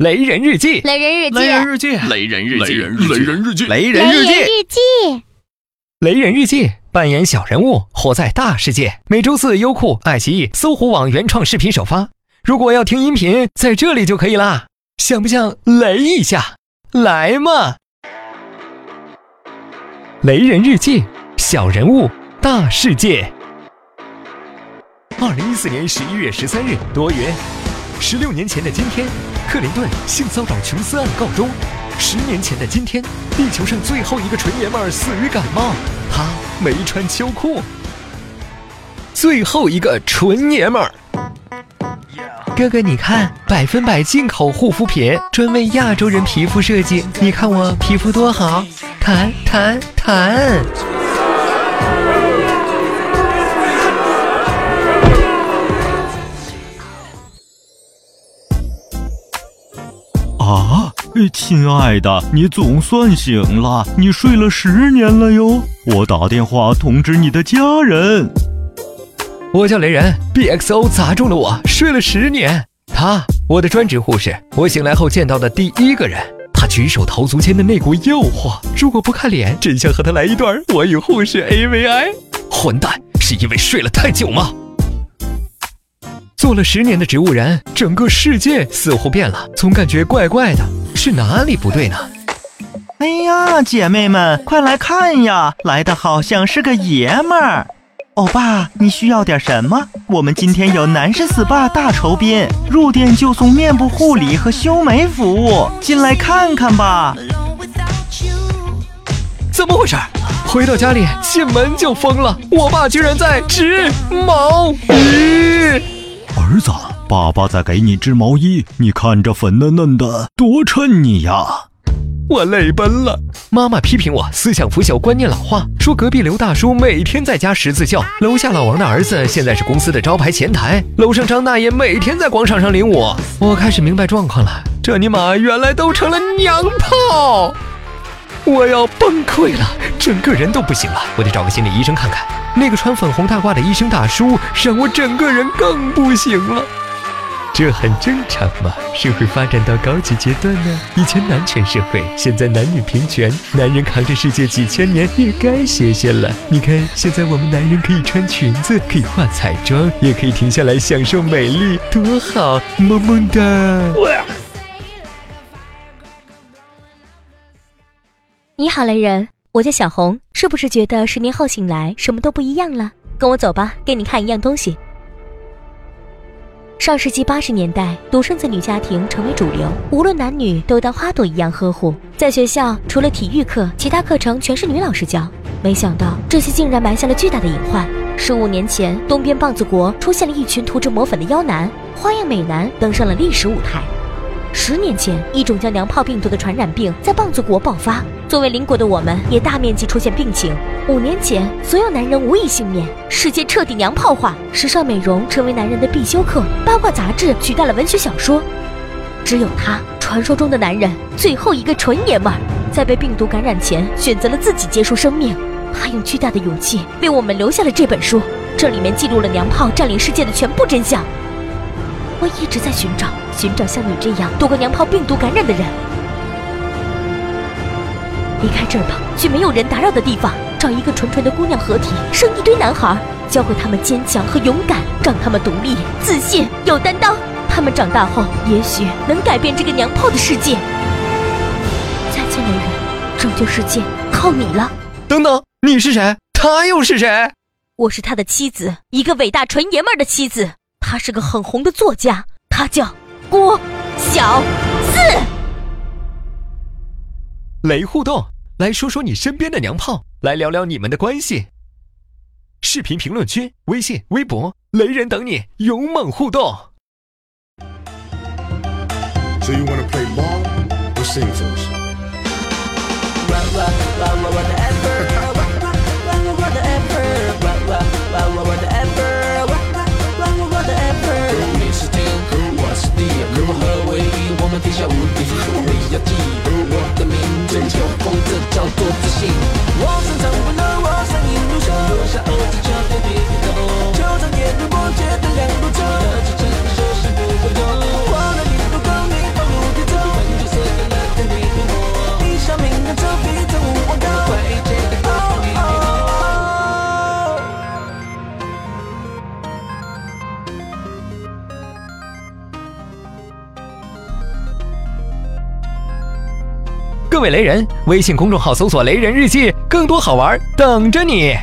雷人日记，雷人日记，雷人日记，雷人日记，雷人日记，雷雷人日记，雷人日记，扮演小人物，活在大世界。每周四，优酷、爱奇艺、搜狐网原创视频首发。如果要听音频，在这里就可以啦。想不想雷一下？来嘛！雷人日记，小人物，大世界。二零一四年十一月十三日，多云。十六年前的今天，克林顿性骚扰琼斯案告终。十年前的今天，地球上最后一个纯爷们儿死于感冒，他没穿秋裤。最后一个纯爷们儿，哥哥，你看，百分百进口护肤品，专为亚洲人皮肤设计。你看我皮肤多好，弹弹弹。亲爱的，你总算醒了，你睡了十年了哟。我打电话通知你的家人。我叫雷人，BXO 砸中了我，睡了十年。他，我的专职护士，我醒来后见到的第一个人。他举手投足间的那股诱惑，如果不看脸，真想和他来一段我与护士 AVI。混蛋，是因为睡了太久吗？做了十年的植物人，整个世界似乎变了，总感觉怪怪的，是哪里不对呢？哎呀，姐妹们，快来看呀，来的好像是个爷们儿。欧巴，你需要点什么？我们今天有男士 SPA 大酬宾，入店就送面部护理和修眉服务，进来看看吧。怎么回事？回到家里，进门就疯了，我爸居然在织毛衣。儿子，爸爸在给你织毛衣，你看这粉嫩嫩的，多衬你呀！我泪奔了。妈妈批评我思想腐朽，观念老化，说隔壁刘大叔每天在家十字绣，楼下老王的儿子现在是公司的招牌前台，楼上张大爷每天在广场上领舞。我开始明白状况了，这尼玛原来都成了娘炮！我要崩溃了，整个人都不行了，我得找个心理医生看看。那个穿粉红大褂的医生大叔让我整个人更不行了。这很正常嘛，社会发展到高级阶段呢。以前男权社会，现在男女平权，男人扛着世界几千年也该歇歇了。你看，现在我们男人可以穿裙子，可以化彩妆，也可以停下来享受美丽，多好，萌萌哒！你好，雷人，我叫小红。是不是觉得十年后醒来什么都不一样了？跟我走吧，给你看一样东西。上世纪八十年代，独生子女家庭成为主流，无论男女都当花朵一样呵护。在学校，除了体育课，其他课程全是女老师教。没想到，这些竟然埋下了巨大的隐患。十五年前，东边棒子国出现了一群涂着抹粉的妖男，花样美男登上了历史舞台。十年前，一种叫娘炮病毒的传染病在棒子国爆发，作为邻国的我们也大面积出现病情。五年前，所有男人无一幸免，世界彻底娘炮化，时尚美容成为男人的必修课，八卦杂志取代了文学小说。只有他，传说中的男人，最后一个纯爷们儿，在被病毒感染前选择了自己结束生命。他用巨大的勇气为我们留下了这本书，这里面记录了娘炮占领世界的全部真相。我一直在寻找，寻找像你这样躲过娘炮病毒感染的人。离开这儿吧，去没有人打扰的地方，找一个纯纯的姑娘合体，生一堆男孩，教会他们坚强和勇敢，让他们独立、自信、有担当。他们长大后，也许能改变这个娘炮的世界。再见，雷人，拯救世界靠你了。等等，你是谁？他又是谁？我是他的妻子，一个伟大纯爷们儿的妻子。他是个很红的作家，他叫郭小四。雷互动，来说说你身边的娘炮，来聊聊你们的关系。视频评论区、微信、微博，雷人等你勇猛互动。So you wanna play ball? Whatever, whatever, whatever, whatever, whatever. 各位雷人，微信公众号搜索“雷人日记”，更多好玩等着你。